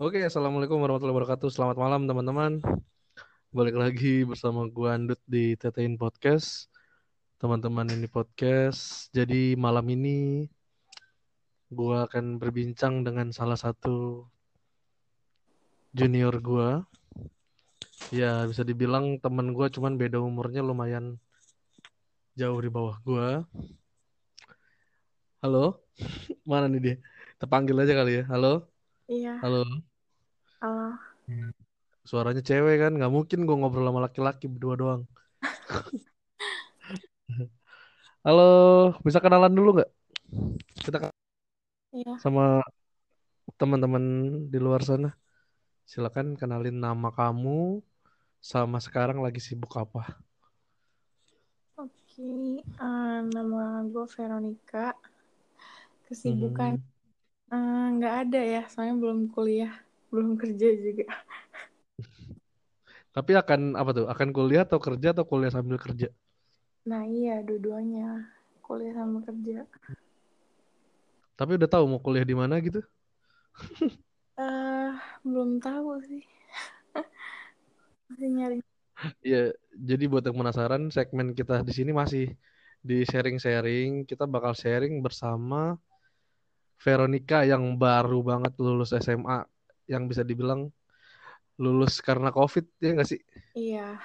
Oke, assalamualaikum warahmatullahi wabarakatuh. Selamat malam teman-teman. Balik lagi bersama gua Andut di Tetein Podcast. Teman-teman ini podcast. Jadi malam ini gua akan berbincang dengan salah satu junior gua. Ya bisa dibilang teman gua cuman beda umurnya lumayan jauh di bawah gua. Halo, mana nih dia? Terpanggil aja kali ya. Halo, Iya, halo. Halo. Suaranya cewek kan, nggak mungkin gue ngobrol sama laki-laki berdua doang. Halo, bisa kenalan dulu nggak? Kita Iya, sama teman-teman di luar sana. Silakan kenalin nama kamu sama sekarang lagi sibuk apa. oke. Eh, nama gue Veronica. Kesibukan Mhm. eh, nggak ada ya, soalnya belum kuliah, belum kerja juga. Tapi akan apa tuh? Akan kuliah atau kerja atau kuliah sambil kerja? Nah iya, dua-duanya kuliah sama kerja. Tapi udah tahu mau kuliah di mana gitu? Eh, belum tahu sih. Masih nyari. Ya, jadi buat yang penasaran, segmen kita di sini masih di sharing-sharing. Kita bakal sharing bersama Veronica yang baru banget lulus SMA, yang bisa dibilang lulus karena COVID, ya nggak sih? Iya,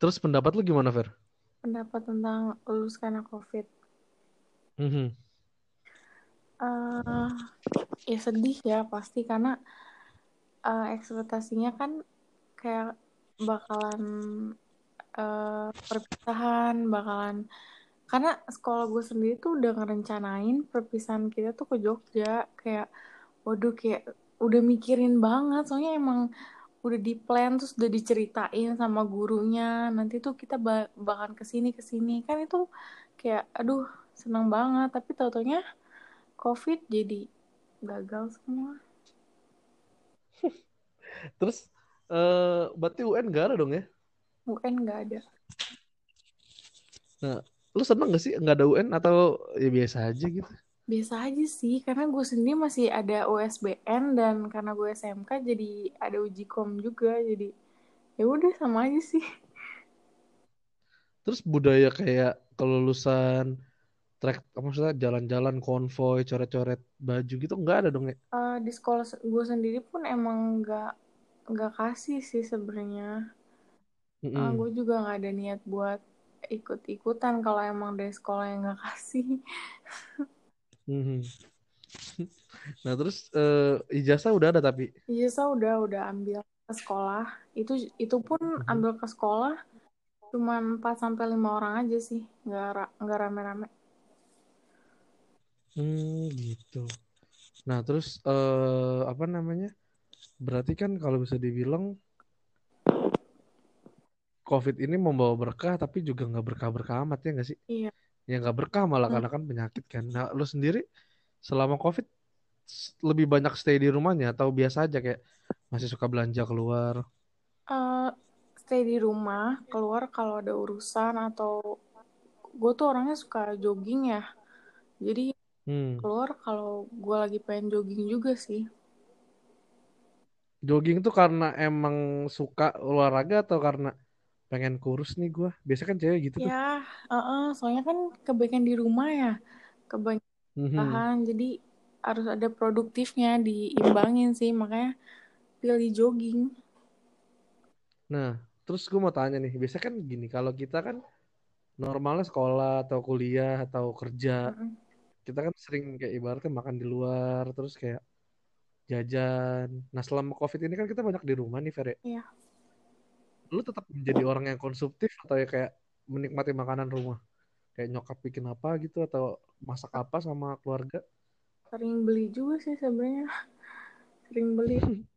Terus pendapat lu gimana, Ver? pendapat tentang lulus karena COVID. Mhm. eh ya sedih ya pasti karena eh, ekspektasinya kan kayak bakalan eh, perpisahan, bakalan karena sekolah gue sendiri tuh udah ngerencanain perpisahan kita tuh ke Jogja. Kayak waduh kayak udah mikirin banget. Soalnya emang udah di plan terus udah diceritain sama gurunya. Nanti tuh kita ba- bakalan ke sini ke sini. Kan itu kayak aduh seneng banget. Tapi tau-taunya COVID jadi gagal semua. Terus eh berarti UN nggak ada dong ya? UN nggak ada. Nah, lu seneng gak sih nggak ada UN atau ya biasa aja gitu? biasa aja sih karena gue sendiri masih ada USBN dan karena gue SMK jadi ada uji kom juga jadi ya udah sama aja sih Terus budaya kayak kelulusan trek apa maksudnya jalan-jalan konvoy coret-coret baju gitu nggak ada dong ya? Eh, di sekolah se- gue sendiri pun emang nggak nggak kasih sih sebenarnya Eh, gue Mm-mm. juga nggak ada niat buat ikut-ikutan kalau emang dari sekolah yang nggak kasih Mhm. Nah terus eh, ijazah udah ada tapi. ijazah udah udah ambil ke sekolah itu itu pun Mhm. ambil ke sekolah cuman 4 sampai lima orang aja sih nggak nggak rame-rame Hmm, gitu. Nah, terus eh apa namanya? Berarti kan kalau bisa dibilang COVID ini membawa berkah tapi juga nggak berkah-berkah amat ya nggak sih? iya Ya nggak berkah malah Hmm. karena kan penyakit kan. Nah, lu sendiri selama COVID lebih banyak stay di rumahnya atau biasa aja kayak masih suka belanja keluar? Eh, stay di rumah keluar kalau ada urusan atau gue tuh orangnya suka jogging ya jadi Hmm. keluar kalau gue lagi pengen jogging juga sih Jogging tuh karena emang suka olahraga atau karena pengen kurus nih gua? Biasa kan cewek gitu tuh. ya eh-eh, soalnya kan kebanyakan di rumah ya kebanyakan Mhm. bahan jadi harus ada produktifnya diimbangin sih makanya pilih jogging Nah, terus gue mau tanya nih, biasa kan gini, kalau kita kan normalnya sekolah atau kuliah atau kerja, Mm-mm. kita kan sering kayak ibaratnya makan di luar, terus kayak jajan. Nah, selama COVID ini kan kita banyak di rumah nih, Fer. ya. Iya. Lu tetap menjadi orang yang konsumtif atau ya kayak menikmati makanan rumah? Kayak nyokap bikin apa gitu atau masak apa sama keluarga? sering beli juga sih sebenarnya sering beli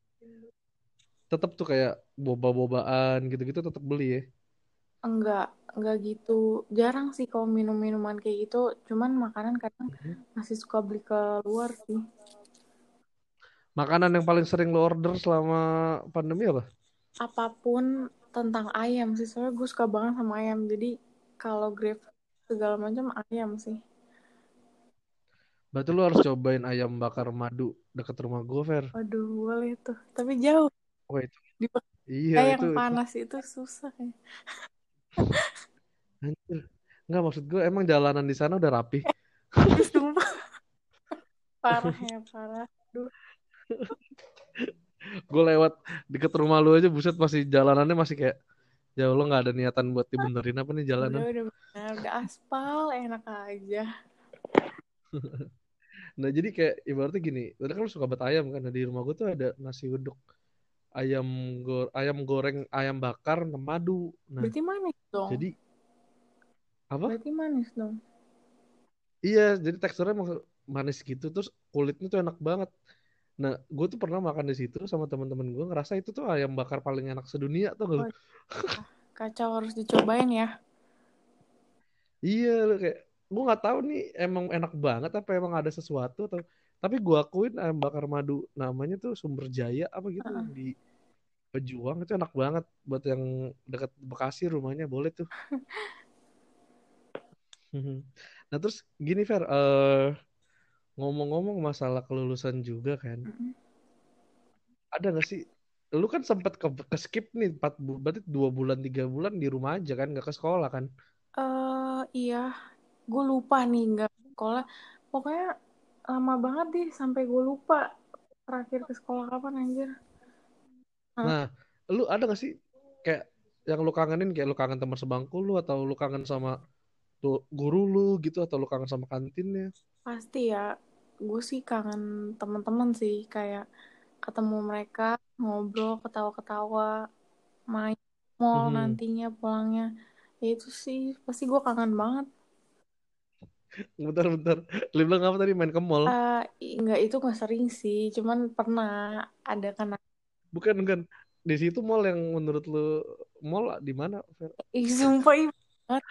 Tetap tuh kayak boba-bobaan gitu-gitu tetap beli ya. enggak enggak gitu jarang sih kalau minum minuman kayak gitu cuman makanan kadang Mhm. masih suka beli ke luar sih Makanan yang paling sering lo order selama pandemi apa? apa pun tentang ayam sih soalnya gue suka banget sama ayam jadi kalau grab segala macam ayam sih Berarti lu harus cobain ayam bakar madu dekat rumah gue, Fer. Waduh, boleh tuh. Tapi jauh. Wah itu. Di Iya kayak itu. yang panas itu susah ya. Anjir. Enggak maksud gue emang jalanan di sana udah rapi. Sumpah. Parah ya, parah. Aduh. gue lewat deket rumah lu aja buset masih jalanannya masih kayak ya Allah nggak ada niatan buat dibenerin apa nih Udah, jalanan. udah benar. Udah aspal, enak aja. Nah jadi kayak ibaratnya gini, tadi kan lu suka banget ayam kan, nah, di rumah gue tuh ada nasi uduk, ayam gor ayam goreng, ayam bakar, sama madu. Nah Berarti manis dong. jadi apa? Berarti manis dong. Iya, jadi teksturnya manis gitu, terus kulitnya tuh enak banget. Nah, gue tuh pernah makan di situ sama teman-teman gue ngerasa itu tuh ayam bakar paling enak sedunia tuh Oh, Kacau harus dicobain ya. Iya, lu kayak gue nggak tahu nih emang enak banget apa emang ada sesuatu atau tapi gue akuin ayam bakar madu namanya tuh Sumber Jaya apa gitu Heeh. yang di Pejuang itu enak banget buat yang dekat Bekasi rumahnya boleh tuh. Nah terus gini Fer, eh, ngomong-ngomong masalah kelulusan juga kan, Mm-mm. ada nggak sih? Lu kan sempat ke, ke skip nih empat bu- berarti dua bulan tiga bulan di rumah aja kan, nggak ke sekolah kan? Eh, iya. Gue lupa nih nggak sekolah. Pokoknya lama banget deh sampai gue lupa terakhir ke sekolah kapan anjir. Hah? Nah, lu ada gak sih kayak yang lu kangenin kayak lu kangen teman sebangku lu atau lu kangen sama tuh guru lu gitu atau lu kangen sama kantinnya? Pasti ya. Gue sih kangen teman-teman sih kayak ketemu mereka ngobrol ketawa-ketawa main mall Mhm. nantinya pulangnya ya itu sih pasti gue kangen banget Bentar-bentar. Lu bilang apa tadi main ke mall? Eh, nggak itu nggak sering sih cuman pernah ada kan Bukan bukan. Di situ mall yang menurut lu mall di mana? Ih sumpah banget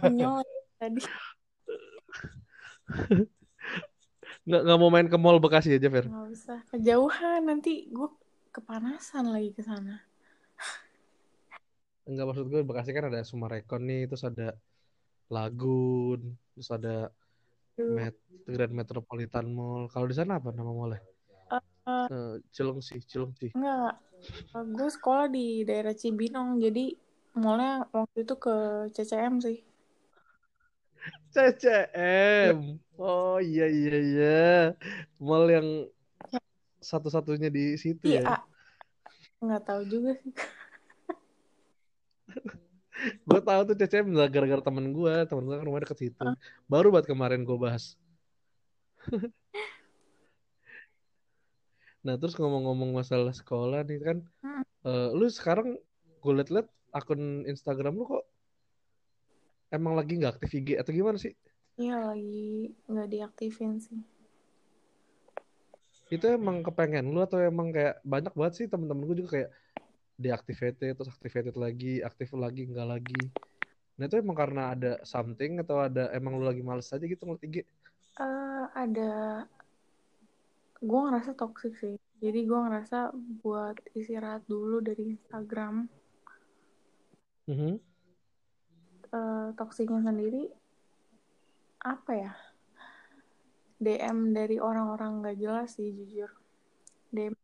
konyol tadi Nggak nggak mau main ke mall Bekasi aja, Fer. nggak usah kejauhan nanti gue kepanasan lagi ke sana Enggak maksud gue Bekasi kan ada Sumarekon nih, terus ada Lagun, terus ada. Met Grand Metropolitan Mall. Kalau di sana apa nama mallnya? Eh, Eh, Cilengsi, Cilengsi. enggak gue sekolah di daerah Cibinong jadi mallnya waktu itu ke CCM sih CCM. Oh iya iya iya. Mall yang satu-satunya di situ iya ya. ah, nggak tahu juga sih Gue tahu tuh CCM gara-gara temen gue, temen gue kan rumah deket situ. Ah. Baru buat kemarin gue bahas. Nah terus ngomong-ngomong masalah sekolah nih kan, Hmm. eh, lu sekarang gue liat-liat akun Instagram lu kok emang lagi nggak aktif IG atau gimana sih? iya lagi nggak diaktifin sih Itu emang kepengen lu atau emang kayak banyak banget sih temen-temen gue juga kayak deactivated terus activated lagi, aktif lagi nggak lagi. Nah itu emang karena ada something atau ada emang lu lagi males aja gitu ngeliat IG? Eh, ada gue ngerasa toxic sih jadi gue ngerasa buat istirahat dulu dari Instagram Mhm. Eh, toksiknya sendiri apa ya DM dari orang-orang nggak jelas sih jujur DM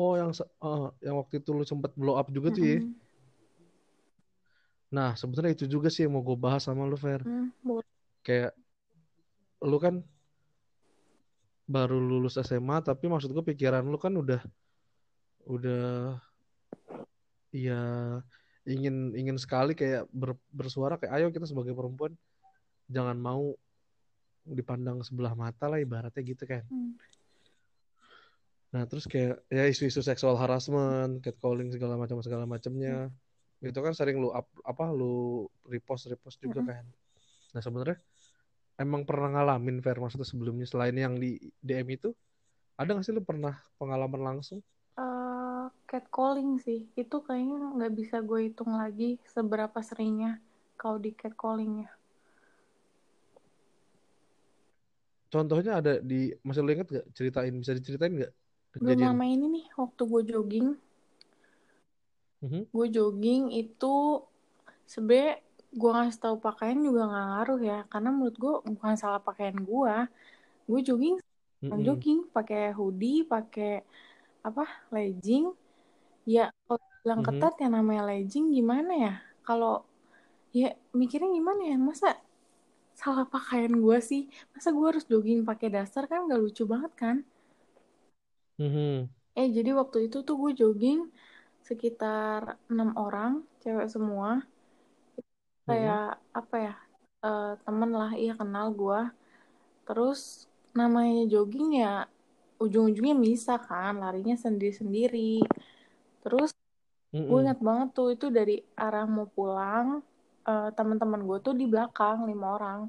Oh yang eh, yang waktu itu lu sempet blow up juga tuh ya? Nah sebenarnya itu juga sih yang mau gue bahas sama lu Fer. Hmm, boleh. Kayak lu kan baru lulus SMA tapi maksud gue pikiran lu kan udah udah ya ingin ingin sekali kayak ber- bersuara kayak ayo kita sebagai perempuan jangan mau dipandang sebelah mata lah ibaratnya gitu kan. Hmm. Nah terus kayak ya isu-isu seksual harassment, catcalling segala macam segala macamnya itu kan sering lu up, apa lu repost repost juga Mm-mm. kan. Nah sebenarnya emang pernah ngalamin Fer maksudnya sebelumnya selain yang di DM itu ada nggak sih lu pernah pengalaman langsung? Catcalling sih. Itu kayaknya nggak bisa gue hitung lagi seberapa seringnya kalau di catcalling ya Contohnya ada di masih lu inget gak ceritain bisa diceritain nggak belum lama ini nih waktu gue jogging. Mhm. gue jogging itu sebenernya gue ngasih tahu pakaian juga nggak ngaruh ya. Karena menurut gue bukan salah pakaian gue. Gue jogging Mm-mm. jogging. Pakai hoodie pakai apa legging ya kalau bilang Mhm. ketat ya namanya legging gimana ya? Kalau ya mikirnya gimana ya? Masa salah pakaian gue sih? Masa gue harus jogging pakai dasar? Kan gak lucu banget kan? Mhm. eh jadi waktu itu tuh gue jogging sekitar enam orang cewek semua. Kayak apa ya? Eh, temen lah iya kenal gue terus namanya jogging ya ujung-ujungnya bisa kan? Larinya sendiri-sendiri terus gue Mm-mm. ingat banget tuh itu dari arah mau pulang eh, teman-teman gue tuh di belakang lima orang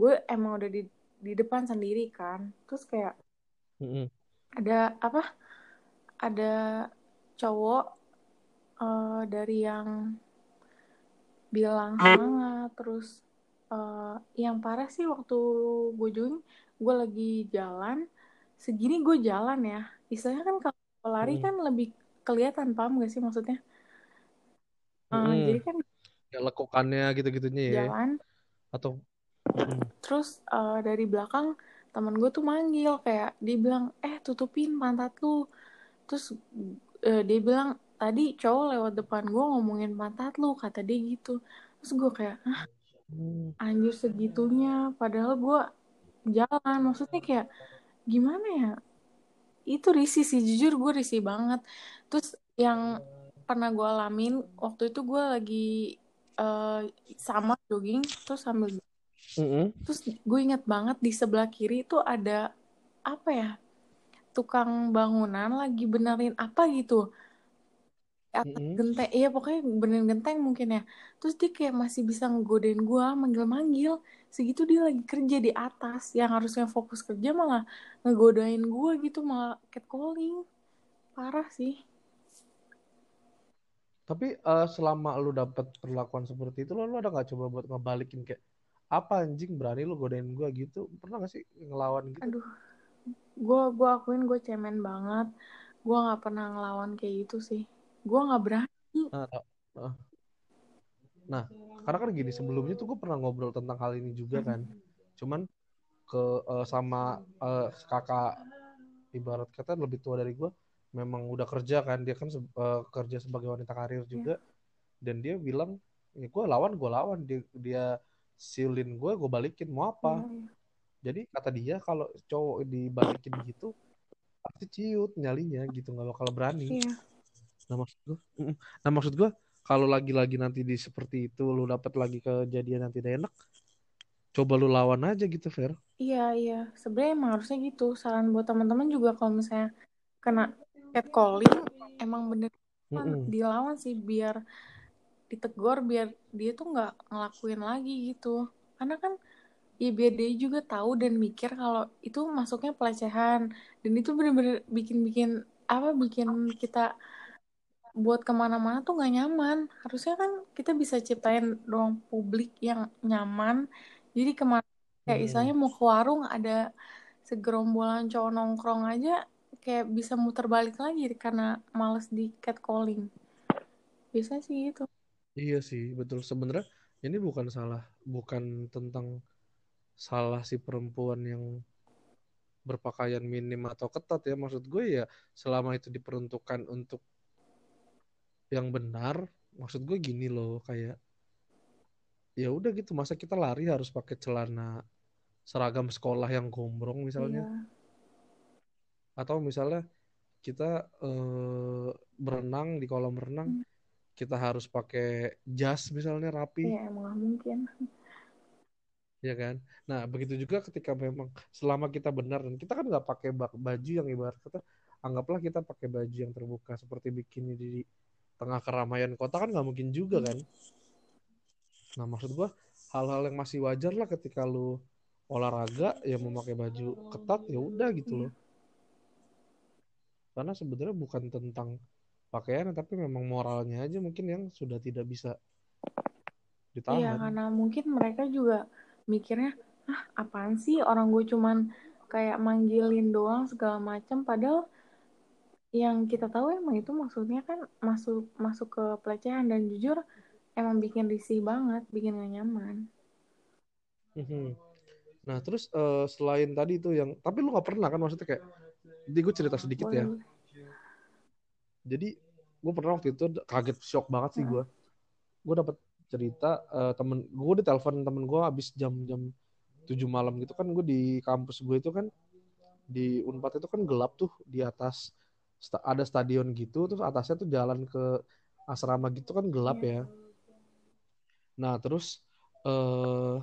gue emang udah di di depan sendiri kan terus kayak Mm-mm. ada apa ada cowok eh, dari yang bilang semangat terus eh, yang parah sih waktu gue jogging gue lagi jalan segini gue jalan ya istilahnya kan kalau lari Mm-mm. kan lebih kelihatan paham gak sih maksudnya? Mm-mm. jadi kan Ya lekukannya gitu-gitunya ya. Jalan atau Mm-mm. terus eh, dari belakang temen gue tuh manggil kayak dia bilang eh tutupin pantat lu. Terus eh, dia bilang tadi cowok lewat depan gue ngomongin pantat lu kata dia gitu. Terus gue kayak ah Hmm. anjir segitunya. Padahal gue jalan maksudnya kayak gimana ya itu risih sih jujur gue risih banget. Terus yang pernah gue alamin waktu itu gue lagi eh, sama jogging terus sambil Mm-mm. terus gue ingat banget di sebelah kiri itu ada apa ya tukang bangunan lagi benerin apa gitu Mm-mm. genteng iya pokoknya benerin genteng mungkin ya. Terus dia kayak masih bisa ngegodain gue manggil-manggil. Segitu dia lagi kerja di atas. Yang harusnya fokus kerja malah ngegodain gue gitu malah catcalling. Parah sih. Tapi eh, selama lu dapet perlakuan seperti itu, lo lu ada nggak coba buat ngebalikin kayak apa anjing berani lu godain gua? Gitu? Pernah gak sih ngelawan gitu? aduh. Gue gue akuin gue cemen banget. Gue nggak pernah ngelawan kayak gitu sih gue nggak berani Nah, nah, nah, karena kan gini sebelumnya tuh gue pernah ngobrol tentang hal ini juga kan. Cuman ke eh, sama eh, kakak ibarat kata lebih tua dari gue, memang udah kerja kan dia kan se- eh, kerja sebagai wanita karir juga, dan dia bilang ya gue lawan gue lawan dia dia silin gue gue balikin mau apa? Iya, iya. Jadi kata dia kalau cowok dibalikin gitu pasti ciut nyalinya gitu nggak bakal berani. Iya. Nah maksud gue, nah maksud gue kalau lagi-lagi nanti di seperti itu lu dapat lagi kejadian yang tidak enak, coba lu lawan aja gitu Fer. Iya, iya. Sebenarnya emang harusnya gitu. Saran buat teman-teman juga kalau misalnya kena catcalling, emang bener Mm-mm. dilawan sih biar ditegur, biar dia tuh nggak ngelakuin lagi gitu. Karena kan ya biar dia juga tahu dan mikir kalau itu masuknya pelecehan dan itu bener-bener bikin-bikin apa bikin kita buat ke mana-mana tuh nggak nyaman. Harusnya kan kita bisa ciptain ruang publik yang nyaman. Jadi ke mana kayak Hmm. istilahnya mau ke warung ada segerombolan cowok nongkrong aja kayak bisa muter balik lagi karena males di catcalling. Biasanya sih gitu. Iya sih betul sebenarnya ini bukan salah bukan tentang salah si perempuan yang berpakaian minim atau ketat ya maksud gue ya selama itu diperuntukkan untuk yang benar maksud gue gini loh kayak ya udah gitu masa kita lari harus pakai celana seragam sekolah yang gombrong misalnya Iya. atau misalnya kita eh, berenang di kolam renang Hmm. kita harus pakai jas misalnya rapi Iya emang nggak mungkin. ya kan nah begitu juga ketika memang selama kita benar dan kita kan nggak pakai ba- baju yang ibarat kata anggaplah kita pakai baju yang terbuka seperti bikini di tengah keramaian kota kan nggak mungkin juga kan? Nah maksud gua hal-hal yang masih wajar lah ketika lu olahraga ya memakai baju ketat ya udah gitu Iya. loh. Karena sebenarnya bukan tentang pakaian tapi memang moralnya aja mungkin yang sudah tidak bisa Iya ditahan karena mungkin mereka juga mikirnya ah apaan sih? Orang gue cuman kayak manggilin doang segala macam. Padahal yang kita tahu emang itu maksudnya kan masuk masuk ke pelecehan dan jujur emang bikin risih banget bikin gak nyaman Mhm. Nah terus uh, selain tadi itu yang, tapi lu nggak pernah kan maksudnya kayak, jadi gue cerita sedikit ya. Boleh. Jadi gue pernah waktu itu kaget shock banget sih gue. Gue dapet cerita uh, temen gue di telepon temen gue abis jam-jam 7 malam gitu kan gue di kampus gue itu kan di Unpad itu kan gelap tuh di atas ada stadion gitu terus atasnya tuh jalan ke asrama gitu kan gelap Iya. ya. Nah terus uh,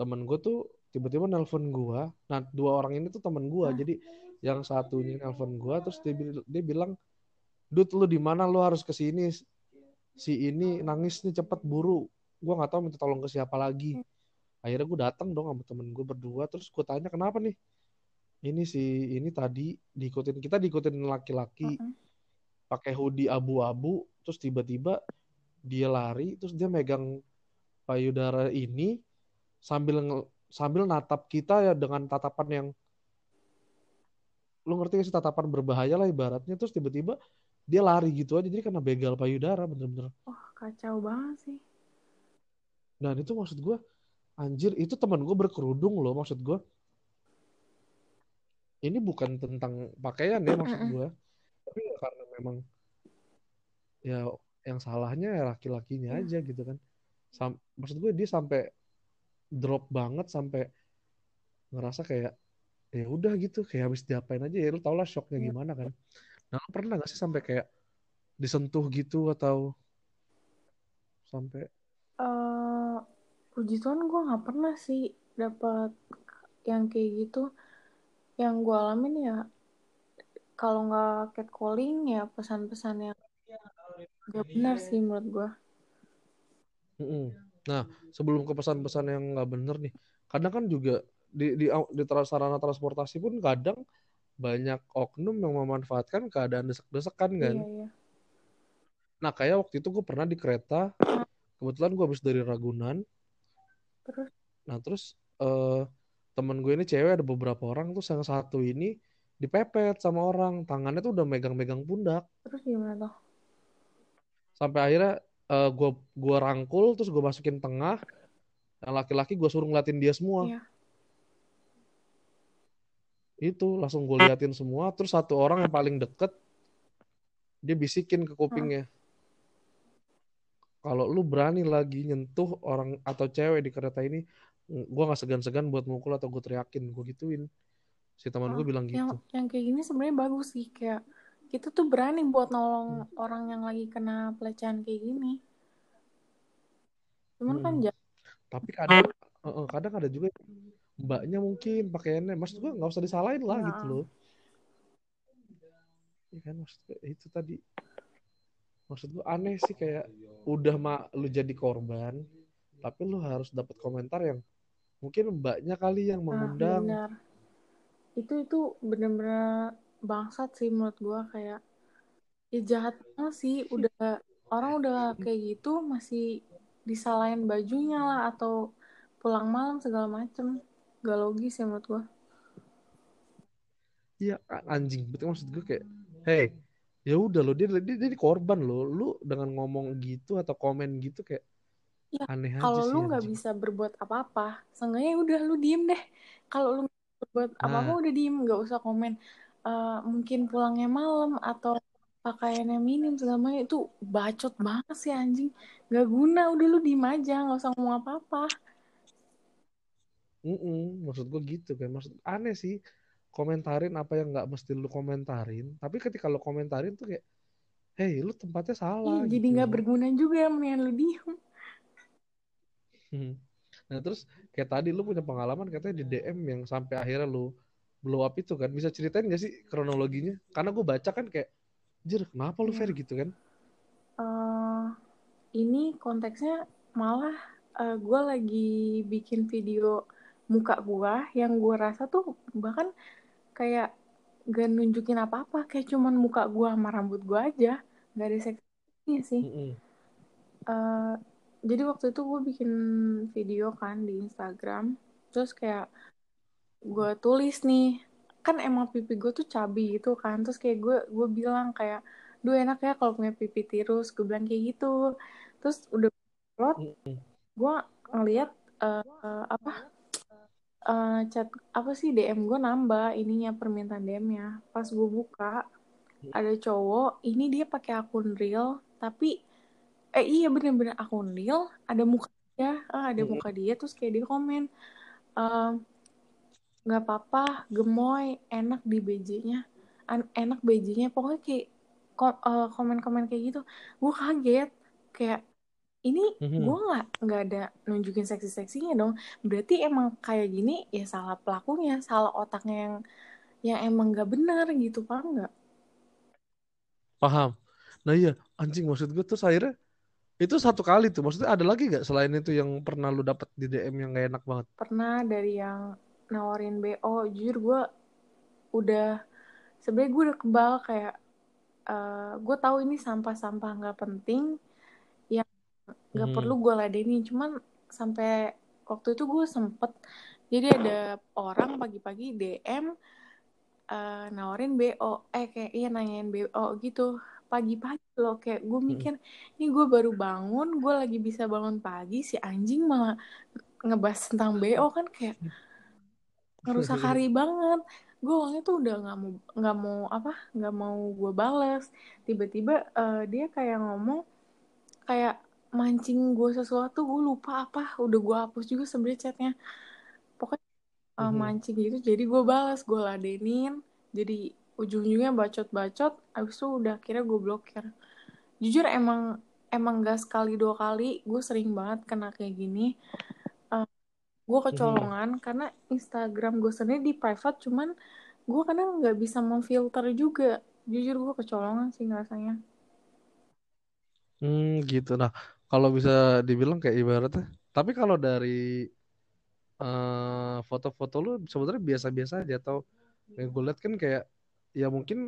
temen gue tuh tiba-tiba nelpon gue. Nah dua orang ini tuh temen gue. Jadi yang satunya nelpon gue terus dia, bil- dia bilang, Dut lu di mana lu harus ke sini. Si ini nangis nih cepet buru. Gue nggak tahu minta tolong ke siapa lagi. Akhirnya gue datang dong sama temen gue berdua. Terus gue tanya kenapa nih? Ini si ini tadi diikutin kita diikutin laki-laki Mm-mm. pakai hoodie abu-abu. Terus tiba-tiba dia lari. Terus dia megang payudara ini sambil sambil natap kita ya dengan tatapan yang lu ngerti gak sih tatapan berbahaya lah ibaratnya terus tiba-tiba dia lari gitu aja jadi karena begal payudara bener-bener Wah, kacau banget sih. dan itu maksud gue anjir itu teman gue berkerudung loh maksud gue ini bukan tentang pakaian ya maksud gue tapi ya karena memang ya yang salahnya ya laki-lakinya Iya. aja gitu kan Sam- maksud gue dia sampai drop banget sampai ngerasa kayak ya udah gitu kayak habis diapain aja ya lu tau lah shocknya Iya. gimana kan nah lu pernah gak sih sampai kayak disentuh gitu atau sampai eh puji Tuhan gue nggak pernah sih dapat yang kayak gitu. Yang gue alamin ya kalau nggak catcalling ya pesan-pesan yang gak benar sih menurut gue. Nah, sebelum ke pesan-pesan yang nggak bener nih, kadang kan juga di di, di sarana transportasi pun kadang banyak oknum yang memanfaatkan keadaan desek-desekan kan. Iya iya. Nah, kayak waktu itu gue pernah di kereta, kebetulan gue habis dari Ragunan. Terus Nah, terus eh, temen gue ini cewek ada beberapa orang, terus yang satu ini dipepet sama orang, tangannya tuh udah megang-megang pundak. terus gimana tuh? Sampai akhirnya eh, gue gua rangkul, terus gue masukin tengah, yang laki-laki gue suruh ngeliatin dia semua. Iya. itu langsung gue liatin semua terus satu orang yang paling deket dia bisikin ke kupingnya kalau lu berani lagi nyentuh orang atau cewek di kereta ini gue nggak segan-segan buat mukul atau gue teriakin gue gituin si teman gue Oh, bilang yang gitu yang kayak gini sebenarnya bagus sih kayak kita tuh berani buat nolong orang yang lagi kena pelecehan kayak gini. Cuman kan Hmm. jangan tapi kadang eh, kadang ada juga mbaknya mungkin pakaiannya maksud gue nggak usah disalahin lah Iya. gitu loh Iya kan maksud gue itu tadi maksud gue aneh sih kayak udah mah lu jadi korban tapi lu harus dapat komentar yang mungkin mbaknya kali yang Nah, mengundang. benar. Itu itu bener-bener bangsat sih menurut gua kayak ya jahat banget sih. Udah orang udah kayak gitu masih disalahin bajunya lah atau pulang malam segala macem. Gak logis ya menurut gua. Iya anjing. Betul maksud gue kayak hey ya udah lo dia, dia dia korban lo. Lu dengan ngomong gitu atau komen gitu kayak Ya, aneh aja kalau sih lu nggak bisa berbuat apa-apa seenggaknya udah lu diem deh. Kalau lu nggak berbuat apa-apa nah. udah diem nggak usah komen. Eh, mungkin pulangnya malam atau pakaiannya minim segala macam itu bacot banget sih anjing. Nggak guna udah lu diem aja nggak usah ngomong apa-apa. Mm-mm, maksud gue gitu kan. Maksud aneh sih komentarin apa yang nggak mesti lu komentarin. Tapi ketika lu komentarin tuh kayak hey lu tempatnya salah jadi gitu. nggak loh berguna juga mendingan lu diem Hmm. Nah terus kayak tadi lu punya pengalaman katanya di DM yang sampai akhirnya lu blow up itu kan bisa ceritain gak sih kronologinya? Karena gue baca kan kayak, jir kenapa lu Iya. fair gitu kan? Eh, ini konteksnya malah gue lagi bikin video muka gue yang gue rasa tuh bahkan kayak gak nunjukin apa-apa kayak cuman muka gue sama rambut gue aja nggak ada seksinya sih Mm-mm. Eh, jadi waktu itu gue bikin video kan di Instagram. Terus kayak gue tulis nih kan emang pipi gue tuh cabi gitu kan. Terus kayak gue gue bilang kayak duh enak ya kalau punya pipi tirus. Gue bilang kayak gitu. Terus udah upload gue ngeliat eh, eh, apa eh, chat apa sih DM gue nambah ininya permintaan DM-nya. Pas gue buka ada cowok, ini dia pakai akun real, tapi eh iya bener-bener akun real, ada muka dia, ah, ada Mm-mm. muka dia terus kayak dia komen ehm, nggak apa-apa, gemoy, enak di BJ-nya, An- enak BJ-nya, pokoknya kayak eh, komen-komen kayak gitu. Gue kaget, kayak ini gue nggak nggak ada nunjukin seksi-seksinya dong. Berarti emang kayak gini ya salah pelakunya, salah otaknya yang yang emang nggak benar gitu, paham nggak? Paham. Nah iya, anjing maksud gue terus akhirnya itu satu kali tuh. Maksudnya ada lagi gak selain itu yang pernah lu dapat di DM yang gak enak banget? Pernah dari yang nawarin BO, jujur gue udah sebenarnya gue udah kebal kayak eh gue tahu ini sampah-sampah nggak penting yang nggak Mhm. perlu gue ladenin cuman sampai waktu itu gue sempet jadi ada orang pagi-pagi DM eh, nawarin BO eh kayak iya nanyain BO gitu pagi-pagi loh kayak gue mikir ini gue baru bangun gue lagi bisa bangun pagi si anjing malah ngebahas tentang BO kan kayak ngerusak hari banget. Gue orangnya tuh udah nggak mau nggak mau apa nggak mau gue balas tiba-tiba eh, dia kayak ngomong kayak mancing gue sesuatu gue lupa apa udah gue hapus juga sebenarnya chatnya. Pokoknya eh, Mhm. mancing gitu jadi gue balas gue ladenin. Jadi ujung-ujungnya bacot-bacot abis itu udah akhirnya gue blokir jujur emang emang gak sekali dua kali gue sering banget kena kayak gini Eh, gue kecolongan karena Instagram gue sendiri di private cuman gue kadang nggak bisa memfilter juga jujur gue kecolongan sih rasanya Hmm, gitu. Nah, kalau bisa dibilang kayak ibaratnya. Tapi kalau dari eh, foto-foto lu sebenarnya biasa-biasa aja atau yang gue lihat kan kayak ya mungkin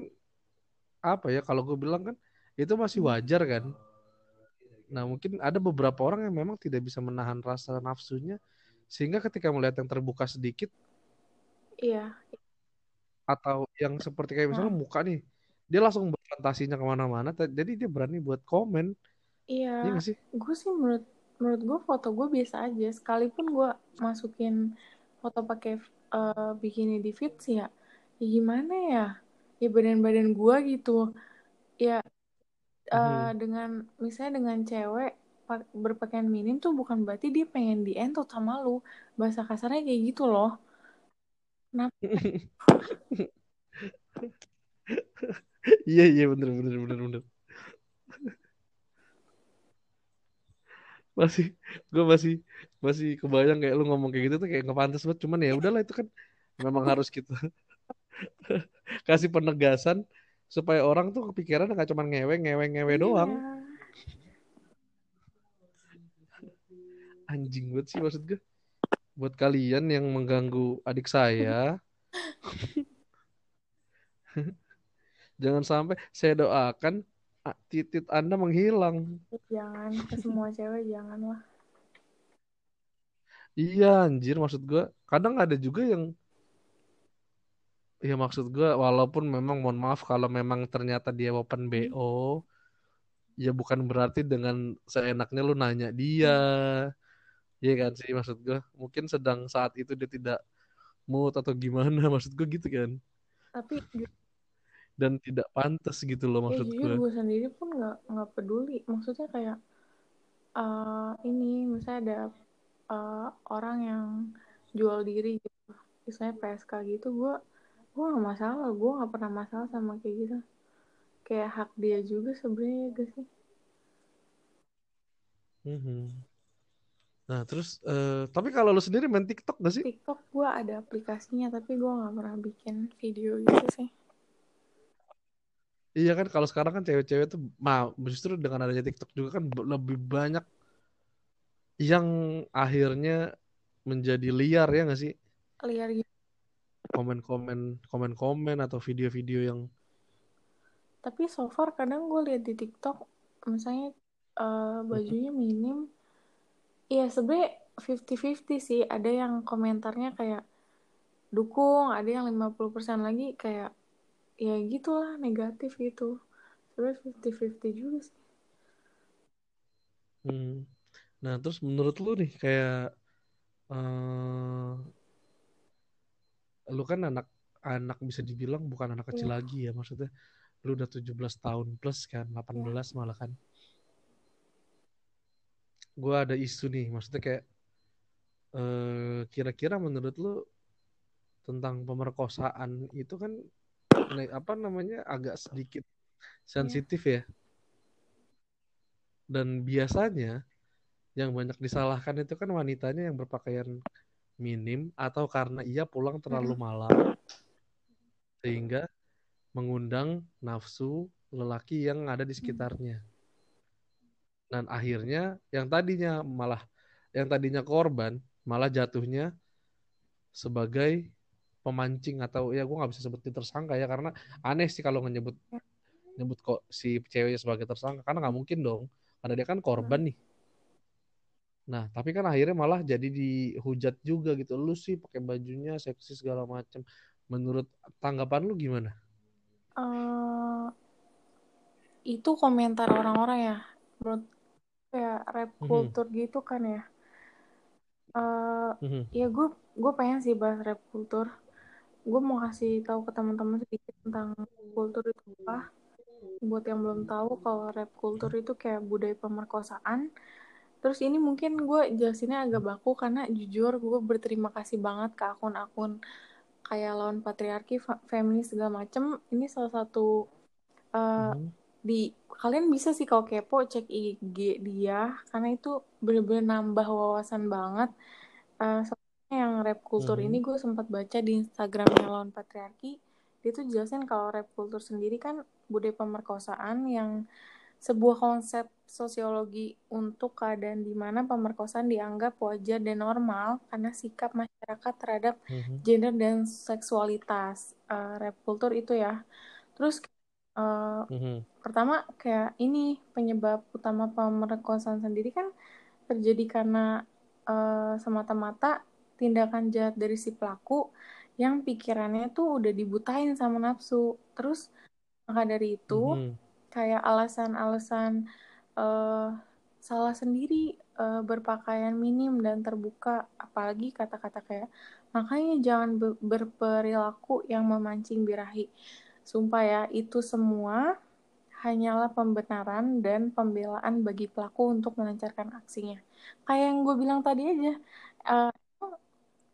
apa ya kalau gue bilang kan itu masih wajar kan. Nah, mungkin ada beberapa orang yang memang tidak bisa menahan rasa nafsunya sehingga ketika melihat yang terbuka sedikit iya atau yang seperti kayak misalnya muka nih, dia langsung berfantasinya ke mana-mana. Jadi dia berani buat komen, iya iya sih? gue sih menurut menurut gue foto gue biasa aja sekalipun gue masukin foto pakai eh, bikini di feed sih ya ya gimana ya ya badan-badan gue gitu ya Mhm. dengan misalnya dengan cewek pa- berpakaian minim tuh bukan berarti dia pengen dientot sama lu bahasa kasarnya kayak gitu loh kenapa Iya iya bener bener bener bener. Masih gue masih masih kebayang kayak lu ngomong kayak gitu tuh kayak nggak pantas banget. Cuman ya udahlah itu kan memang harus kita kasih penegasan supaya orang tuh kepikiran nggak cuma ngewe ngewe ngewe iya doang. Anjing banget sih maksud gue. Buat kalian yang mengganggu adik saya, jangan sampai saya doakan titit Anda menghilang. jangan ke semua cewek jangan lah Iya anjir maksud gue. Kadang ada juga yang ya maksud gue walaupun memang mohon maaf kalau memang ternyata dia open BO ya bukan berarti dengan seenaknya lu nanya dia. Iya kan sih maksud gue. Mungkin sedang saat itu dia tidak mood atau gimana maksud gue gitu kan. tapi Dan tidak pantas gitu loh ya maksud jujur gue. gue sendiri pun nggak nggak peduli maksudnya kayak eh, ini misalnya ada eh, orang yang jual diri gitu misalnya PSK gitu gue gue nggak masalah gue nggak pernah masalah sama kayak gitu kayak hak dia juga sebenarnya ya gak sih Mhm. Nah terus eh, tapi kalau lu sendiri main TikTok gak sih? TikTok gue ada aplikasinya tapi gue nggak pernah bikin video gitu sih Iya kan kalau sekarang kan cewek-cewek tuh mau justru dengan adanya TikTok juga kan lebih banyak yang akhirnya menjadi liar ya nggak sih? liar gitu Komen-komen komen-komen atau video-video yang tapi so far kadang gue lihat di TikTok misalnya eh, bajunya minim. Iya sebenernya 50-50 sih. Ada yang komentarnya kayak dukung ada yang 50% lagi kayak ya gitulah negatif gitu. Sebenernya 50-50 juga sih. Hmm. Nah terus menurut lu nih kayak eh lu kan anak anak bisa dibilang bukan anak kecil Iya. lagi ya maksudnya. Lu udah 17 tahun plus kan 18 malah kan. Gue ada isu nih maksudnya kayak eh, kira-kira menurut lu tentang pemerkosaan itu kan apa namanya agak sedikit sensitif ya. Dan biasanya yang banyak disalahkan itu kan wanitanya yang berpakaian minim atau karena ia pulang terlalu malam sehingga mengundang nafsu lelaki yang ada di sekitarnya. Dan akhirnya yang tadinya malah yang tadinya korban malah jatuhnya sebagai pemancing atau ya gue nggak bisa sebutin tersangka ya karena aneh sih kalau nyebut nyebut kok si ceweknya sebagai tersangka karena nggak mungkin dong karena dia kan korban nih. Nah, tapi kan akhirnya malah jadi dihujat juga gitu. Lu sih pakai bajunya seksi segala macem. Menurut tanggapan lu gimana? Eh, itu komentar orang-orang ya menurut kayak rap Mhm. culture gitu kan ya Eh, Mhm. ya gue gue pengen sih bahas rap culture gue mau kasih tahu ke teman-teman sedikit tentang kultur itu apa buat yang belum tahu kalau rap culture itu kayak budaya pemerkosaan terus ini mungkin gue jelasinnya agak baku karena jujur gue berterima kasih banget ke akun-akun kayak lawan patriarki feminis segala macem ini salah satu eh, Mhm. di kalian bisa sih kalau kepo cek IG dia karena itu bener-bener nambah wawasan banget Eh, soalnya yang rap culture Mhm. ini gue sempat baca di Instagramnya lawan patriarki dia tuh jelasin kalau rap culture sendiri kan budaya pemerkosaan yang sebuah konsep sosiologi untuk keadaan di mana pemerkosaan dianggap wajar dan normal karena sikap masyarakat terhadap Mhm. gender dan seksualitas Eh, rap culture itu ya terus eh, Mhm. pertama kayak ini penyebab utama pemerkosaan sendiri kan terjadi karena eh, semata-mata tindakan jahat dari si pelaku yang pikirannya tuh udah dibutain sama nafsu terus maka dari itu Mhm. Kayak alasan-alasan eh, salah sendiri eh, berpakaian minim dan terbuka. Apalagi kata-kata kayak makanya jangan be- berperilaku yang memancing birahi. Sumpah ya itu semua hanyalah pembenaran dan pembelaan bagi pelaku untuk melancarkan aksinya. Kayak yang gue bilang tadi aja eh,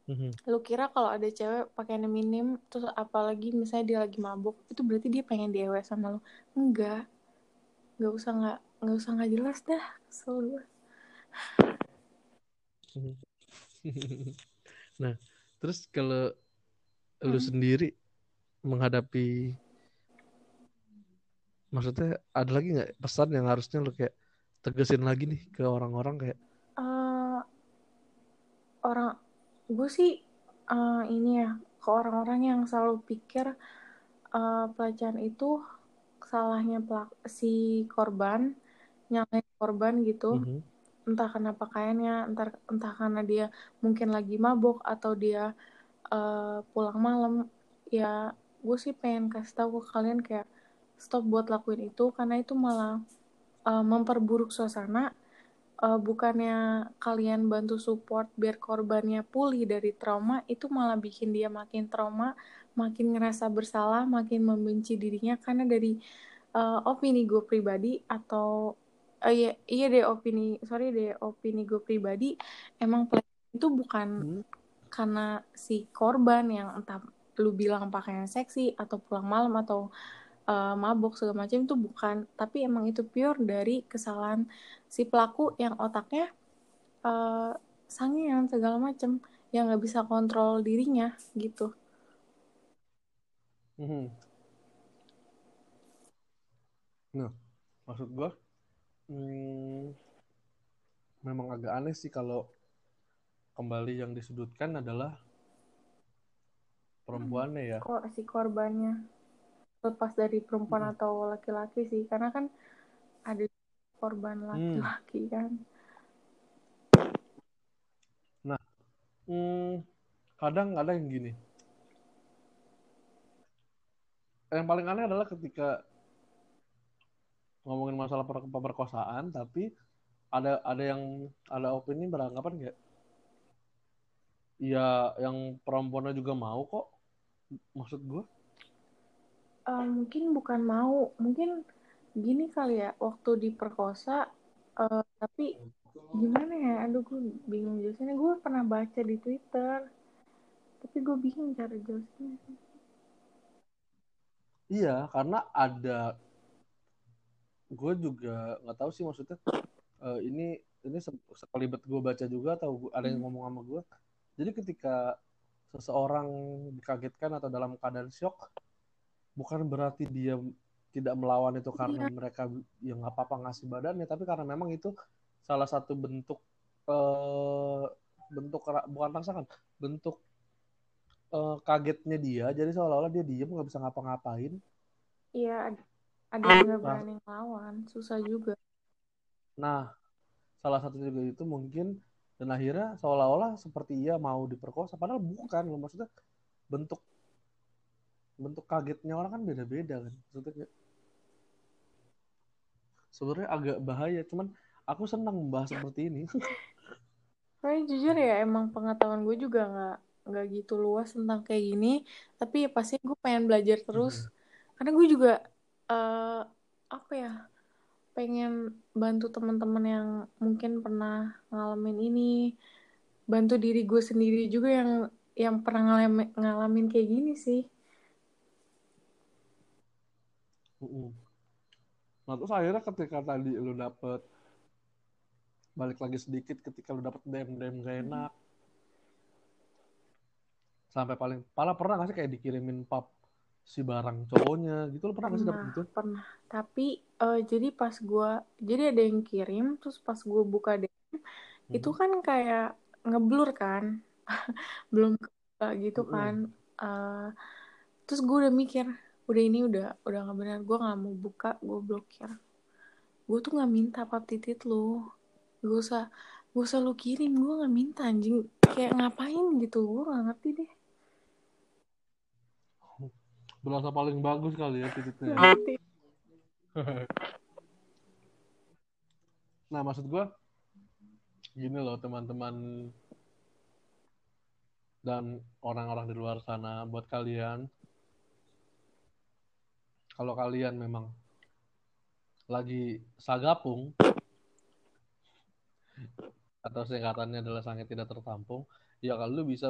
Mhm. lu kira kalau ada cewek pakaiannya minim terus apalagi misalnya dia lagi mabuk itu berarti dia pengen diewe sama lu enggak nggak usah nggak nggak usah nggak jelas dah kesel gue Nah, terus kalau lu Hmm. sendiri menghadapi maksudnya ada lagi nggak pesan yang harusnya lu kayak tegesin lagi nih ke orang-orang kayak Eh, orang gue sih eh, ini ya ke orang-orang yang selalu pikir eh, pelecehan itu salahnya pelak si korban nyalain korban gitu. Mhm. entah karena pakaiannya entah entah karena dia mungkin lagi mabuk atau dia eh, pulang malam. Ya gue sih pengen kasih tahu ke kalian kayak stop buat lakuin itu karena itu malah eh, memperburuk suasana Eh, bukannya kalian bantu support biar korbannya pulih dari trauma itu malah bikin dia makin trauma makin ngerasa bersalah makin membenci dirinya karena dari eh, opini gue pribadi atau eh, iya iya deh opini sorry deh opini gue pribadi emang itu bukan Hmm. karena si korban yang entah lu bilang pakaian seksi atau pulang malam atau eh, mabuk segala macam itu bukan tapi emang itu pure dari kesalahan si pelaku yang otaknya eh sangean segala macam yang nggak bisa kontrol dirinya gitu Mhm. Nah, maksud gua hmm, memang agak aneh sih kalau kembali yang disudutkan adalah perempuannya ya. kok si korbannya lepas dari perempuan Mm-mm. atau laki-laki sih. Karena kan ada korban laki-laki kan. Hmm, kadang ada yang gini. Yang paling aneh adalah ketika ngomongin masalah per- pemerkosaan, tapi ada ada yang ada opini beranggapan kayak, ya yang perempuannya juga mau kok, maksud gue uh, mungkin bukan mau mungkin gini kali ya waktu diperkosa uh, tapi gimana ya aduh gue bingung jelasnya gue pernah baca di twitter tapi gue bingung cara jelasnya iya karena ada gue juga nggak tahu sih maksudnya uh, ini ini sekelibet gue baca juga atau ada yang hmm. ngomong sama gue jadi ketika seseorang dikagetkan atau dalam keadaan shock bukan berarti dia tidak melawan itu karena iya. mereka yang nggak apa-apa ngasih badannya tapi karena memang itu salah satu bentuk uh, bentuk bukan rangsangan bentuk uh, kagetnya dia. Jadi seolah-olah dia diem nggak bisa ngapa-ngapain. Iya ada yang nggak berani ngelawan susah juga. Nah salah satu juga itu mungkin dan akhirnya seolah-olah seperti ia mau diperkosa. Padahal bukan loh maksudnya bentuk bentuk kagetnya orang kan beda-beda kan maksudnya sebenarnya agak bahaya cuman aku senang membahas seperti ini. Soalnya jujur ya emang pengetahuan gue juga nggak nggak gitu luas tentang kayak gini tapi ya pasti gue pengen belajar terus. Hmm. karena gue juga uh, apa ya pengen bantu teman-teman yang mungkin pernah ngalamin ini bantu diri gue sendiri juga yang yang pernah ngalamin, ngalamin kayak gini sih Nah terus akhirnya ketika tadi lu dapet balik lagi sedikit ketika lu dapet DM DM gak enak. Sampai paling pala pernah gak sih kayak dikirimin pap si barang cowoknya? Gitu lo pernah, pernah gak sih dapet gitu? pernah. Tapi uh, jadi pas gue jadi ada yang kirim terus pas gue buka DM hmm. itu kan kayak ngeblur kan? Belum gitu kan. Hmm. uh, terus gue udah mikir udah ini udah udah nggak benar. Gue nggak mau buka gue blokir. Gue tuh nggak minta pap titit lo gue usah gue usah lu kirim. Gue nggak minta anjing. Kayak ngapain gitu? Gue nggak ngerti deh. Berasa paling bagus kali ya tititnya. nah maksud gue gini loh teman-teman dan orang-orang di luar sana buat kalian kalau kalian memang lagi sagapung atau singkatannya adalah sangat tidak tertampung ya kalau lu bisa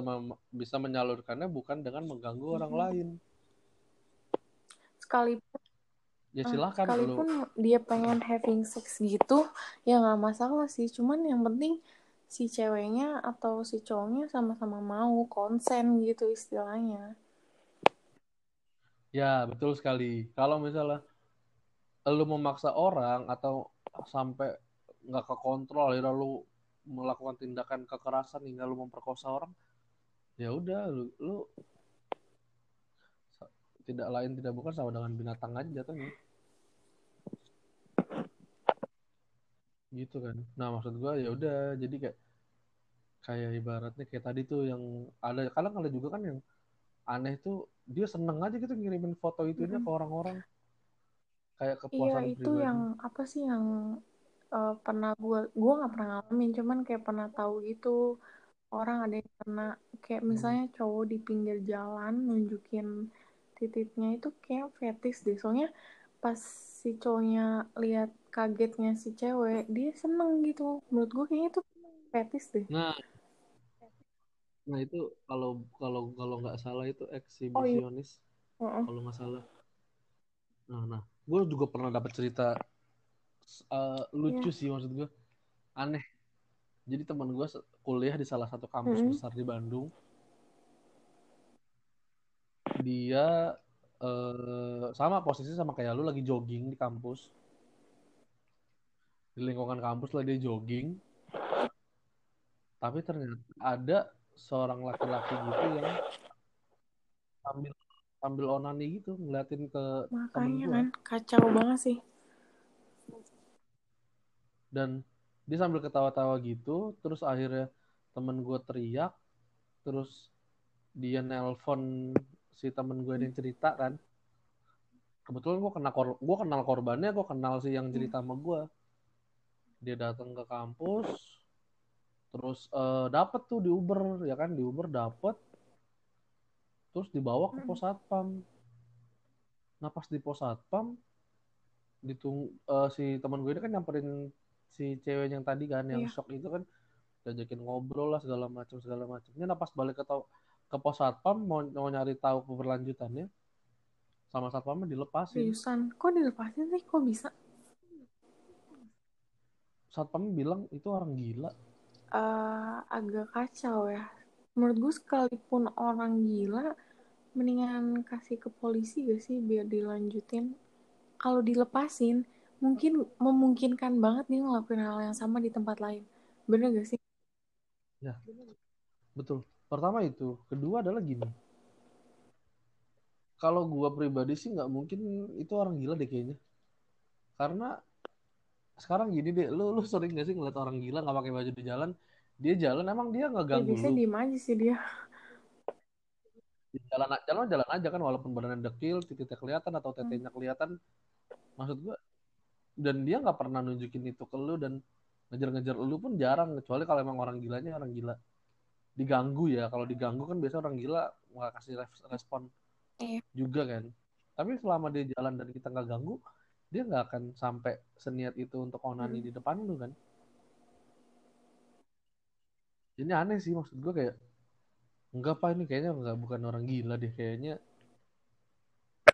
bisa menyalurkannya bukan dengan mengganggu orang lain. Sekalipun ya eh, silakan sekalipun lu. dia pengen having sex gitu ya nggak masalah sih. Cuman yang penting si ceweknya atau si cowoknya sama-sama mau konsen gitu istilahnya ya betul sekali. Kalau misalnya lu memaksa orang atau sampai nggak ke kontrol ya lu melakukan tindakan kekerasan hingga lu memperkosa orang ya udah lu, lu tidak lain tidak bukan sama dengan binatang aja jatuhnya. Gitu kan. Nah maksud gue ya udah jadi kayak kayak ibaratnya kayak tadi tuh yang ada kadang ada juga kan yang aneh tuh dia seneng aja gitu ngirimin foto itunya mm -hmm. ke orang-orang kayak kepuasan iya itu pribadi. yang apa sih yang uh, pernah gue gue nggak pernah ngalamin cuman kayak pernah tahu gitu orang ada yang kena kayak hmm. misalnya cowok di pinggir jalan nunjukin titiknya itu kayak fetis deh soalnya pas si cowoknya lihat kagetnya si cewek dia seneng gitu menurut gue kayaknya itu fetis deh nah nah itu kalau kalau kalau nggak salah itu eksibisionis oh, iya. uh -uh. kalau nggak salah nah nah gue juga pernah dapat cerita uh, lucu yeah. sih maksud gue aneh jadi teman gue kuliah di salah satu kampus mm -hmm. besar di Bandung dia uh, sama posisi sama kayak lu lagi jogging di kampus di lingkungan kampus lah dia jogging tapi ternyata ada seorang laki-laki gitu yang sambil sambil onani gitu ngeliatin ke makanya kan kacau banget sih. Dan dia sambil ketawa-tawa gitu terus akhirnya temen gue teriak terus dia nelpon si temen gue yang cerita kan. Kebetulan gue kenal kor gue kenal korbannya gue kenal si yang cerita sama gue dia datang ke kampus terus uh, dapet tuh di Uber ya kan di Uber dapet terus dibawa ke Hmm. pos satpam nah pas di pos satpam ditung eh, si teman gue ini kan nyamperin si cewek yang tadi kan yang Iya. shock itu kan diajakin ngobrol lah segala macam segala macamnya nah pas balik ke tau- ke pos satpam mau, mau nyari tahu keberlanjutannya sama satpamnya dilepasin Seriusan, kok dilepasin sih? Kok bisa? satpamnya bilang itu orang gila Eh, agak kacau ya. Menurut gue sekalipun orang gila, mendingan kasih ke polisi gak sih biar dilanjutin. Kalau dilepasin, mungkin memungkinkan banget dia ngelakuin hal yang sama di tempat lain. Bener gak sih? betul pertama itu kedua adalah gini kalau gua pribadi sih nggak mungkin itu orang gila deh kayaknya karena sekarang gini deh lu lu sering gak sih ngeliat orang gila nggak pakai baju di jalan? Dia jalan emang dia nggak Ya ganggu biasanya lu? diem aja sih dia. Di jalan jalan jalan aja kan walaupun badannya dekil titiknya kelihatan atau tetenya kelihatan. Maksud gua dan dia nggak pernah nunjukin itu ke lu dan ngejar-ngejar lu pun jarang kecuali kalau emang orang gilanya orang gila. Diganggu ya kalau diganggu kan biasa orang gila nggak kasih res- respon Iya. juga kan. Tapi selama dia jalan dan kita nggak ganggu dia nggak akan sampai seniat itu untuk onani Hmm. di depan lu kan ini aneh sih maksud gue kayak enggak pak ini kayaknya nggak bukan orang gila deh kayaknya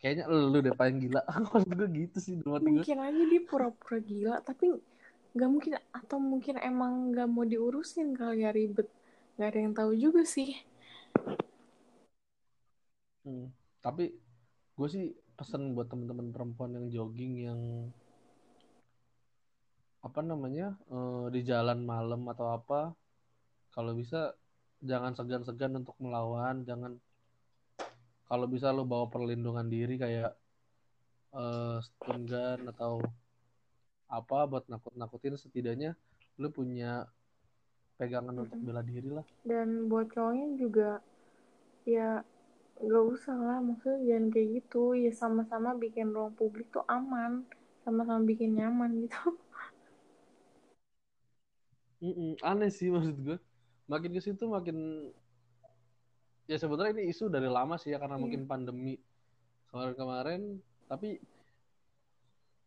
kayaknya lu deh paling gila maksud gue gitu sih hati gue Mungkin aja dia pura-pura gila, tapi nggak mungkin atau mungkin emang nggak mau diurusin kali ya ribet. Nggak ada yang tahu juga sih. Hmm. Tapi gue sih pesen buat temen-temen perempuan yang jogging yang apa namanya eh, di jalan malam atau apa, kalau bisa jangan segan-segan untuk melawan, jangan kalau bisa lo bawa perlindungan diri kayak eh, stun gun atau apa buat nakut-nakutin setidaknya lo punya pegangan untuk bela diri lah. Dan buat cowoknya juga ya nggak usah lah maksudnya jangan kayak gitu ya sama-sama bikin ruang publik tuh aman sama-sama bikin nyaman gitu Mm-mm, aneh sih maksud gue. Makin ke situ makin ya sebenarnya ini isu dari lama sih ya karena Iya. mungkin pandemi kemarin-kemarin. Tapi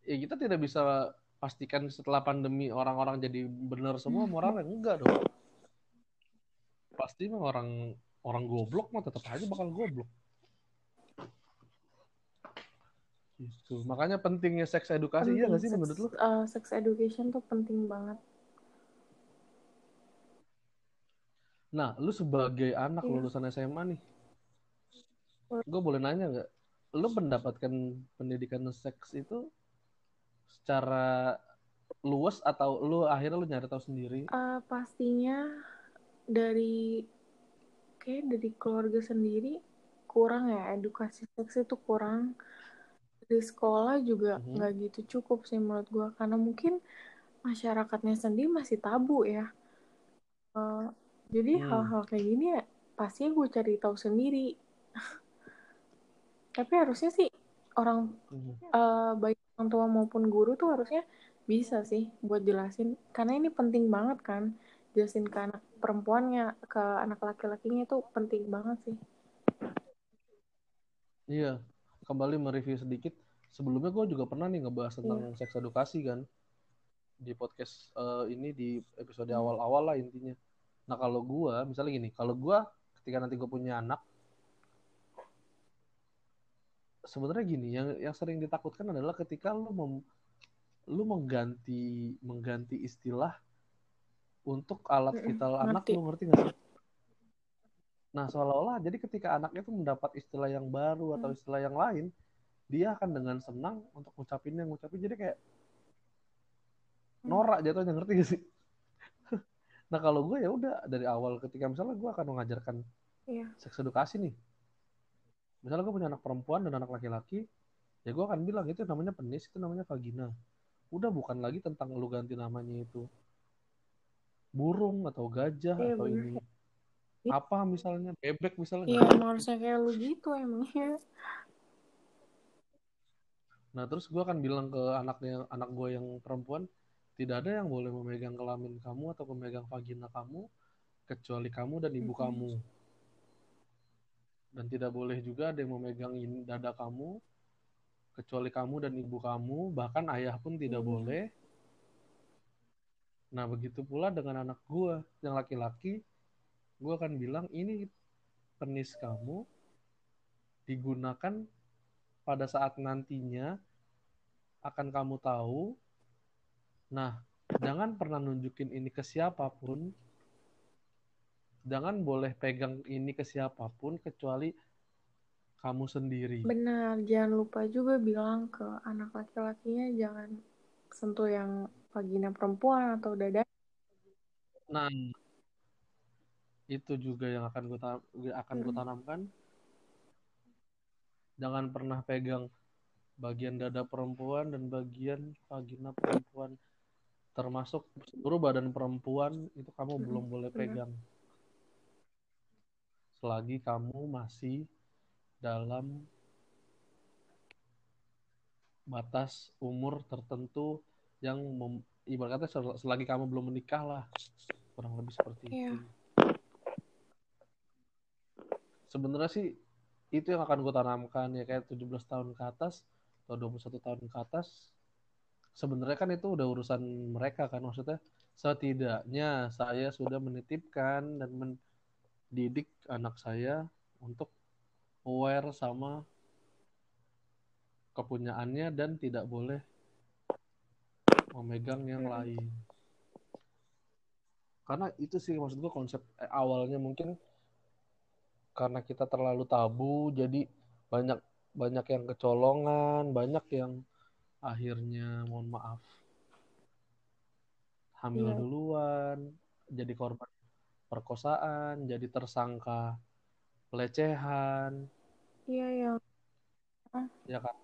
ya kita tidak bisa pastikan setelah pandemi orang-orang jadi benar semua moralnya enggak dong. Pasti orang orang goblok mah tetap aja bakal goblok. Gitu. Makanya pentingnya seks edukasi iya penting nggak sih sex, menurut lu? uh, sex education tuh penting banget Nah, lu sebagai anak Iya. lulusan SMA nih, gue boleh nanya nggak? Lu mendapatkan pendidikan seks itu secara luas atau lu akhirnya lu nyari tahu sendiri? Uh, pastinya dari kayak dari keluarga sendiri kurang ya edukasi seks itu kurang di sekolah juga Mhm. nggak gitu cukup sih menurut gua karena mungkin masyarakatnya sendiri masih tabu ya Uh, jadi Hmm. hal-hal kayak gini ya pasti gue cari tahu sendiri tapi harusnya sih orang Mhm. uh, baik orang tua maupun guru tuh harusnya bisa sih buat jelasin karena ini penting banget kan jelasin ke anak perempuannya ke anak laki-lakinya itu penting banget sih Iya, kembali mereview sedikit. Sebelumnya gue juga pernah nih ngebahas tentang Iya. seks edukasi kan di podcast eh, ini di episode awal-awal lah intinya. Nah kalau gue, misalnya gini, kalau gue ketika nanti gue punya anak, sebenarnya gini, yang yang sering ditakutkan adalah ketika lu mem, lu mengganti mengganti istilah untuk alat vital anak, lu ngerti nggak sih? Nah seolah-olah jadi ketika anaknya tuh mendapat istilah yang baru atau Hmm. istilah yang lain, dia akan dengan senang untuk ngucapinnya, ngucapin jadi kayak Hmm. norak jatuhnya ngerti gak sih? nah kalau gue ya udah dari awal ketika misalnya gue akan mengajarkan Iya. seks edukasi nih, misalnya gue punya anak perempuan dan anak laki-laki, ya gue akan bilang itu namanya penis, itu namanya vagina. Udah bukan lagi tentang lu ganti namanya itu burung atau gajah Iya, atau bener. ini apa misalnya bebek misalnya Iya emang harusnya kayak lu gitu emangnya Nah, terus gue akan bilang ke anaknya, anak gue yang perempuan, tidak ada yang boleh memegang kelamin kamu atau memegang vagina kamu, kecuali kamu dan ibu Mm-mm. kamu. dan tidak boleh juga ada yang memegang dada kamu kecuali kamu dan ibu kamu bahkan ayah pun tidak Iya. boleh nah begitu pula dengan anak gue yang laki-laki gue akan bilang ini penis kamu digunakan pada saat nantinya akan kamu tahu. Nah jangan pernah nunjukin ini ke siapa pun. Jangan boleh pegang ini ke siapa pun kecuali kamu sendiri. Benar, jangan lupa juga bilang ke anak laki-lakinya jangan sentuh yang vagina perempuan atau dada. Nah, itu juga yang akan gue akan gue Hmm. tanamkan. Jangan pernah pegang bagian dada perempuan dan bagian vagina perempuan termasuk seluruh badan perempuan itu kamu Hmm, belum boleh pegang selagi kamu masih dalam batas umur tertentu yang mem- ibaratnya sel- selagi kamu belum menikah lah kurang lebih seperti Iya. itu sebenarnya sih itu yang akan gue tanamkan ya kayak 17 tahun ke atas atau 21 tahun ke atas sebenarnya kan itu udah urusan mereka kan maksudnya setidaknya saya sudah menitipkan dan mendidik anak saya untuk aware sama kepunyaannya dan tidak boleh memegang yang Hmm. lain karena itu sih maksud gue konsep eh, awalnya mungkin karena kita terlalu tabu jadi banyak banyak yang kecolongan banyak yang akhirnya mohon maaf hamil Iya. duluan jadi korban perkosaan jadi tersangka pelecehan Iya, yang ya kan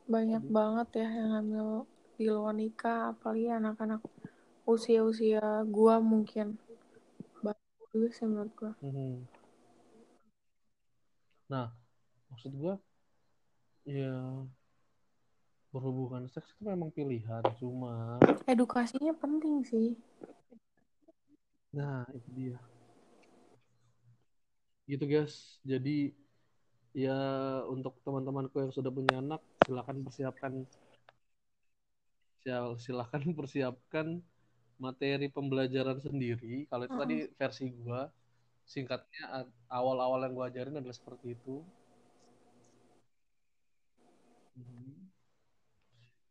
banyak Tadi. banget ya yang hamil di luar nikah, apalagi anak-anak usia-usia gua mungkin. Banyak juga sih menurut gua. Mhm. nah maksud gue ya berhubungan seks itu memang pilihan cuma Edukasinya penting sih. nah itu dia gitu guys jadi ya untuk teman-temanku yang sudah punya anak silakan persiapkan sil- silakan persiapkan materi pembelajaran sendiri kalau itu Mm-mm. tadi versi gua singkatnya awal-awal yang gua ajarin adalah seperti itu Mhm.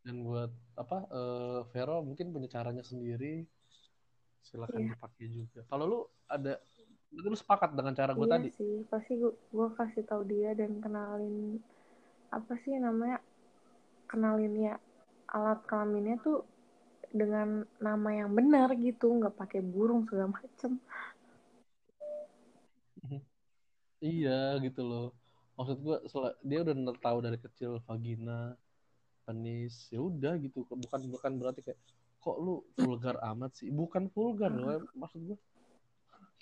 dan buat apa eh, Vero mungkin punya caranya sendiri silakan Iya. dipakai juga kalau lu ada lu sepakat dengan cara gue Iya tadi sih, pasti gua, gua kasih tahu dia dan kenalin apa sih namanya? Kenalin ya alat kelaminnya tuh dengan nama yang benar gitu, nggak pakai burung segala macem. Iya gitu loh. Maksud gue dia udah tahu dari kecil vagina, penis, ya udah gitu. Bukan bukan berarti kayak kok lu vulgar amat sih. Bukan vulgar loh. Maksud gue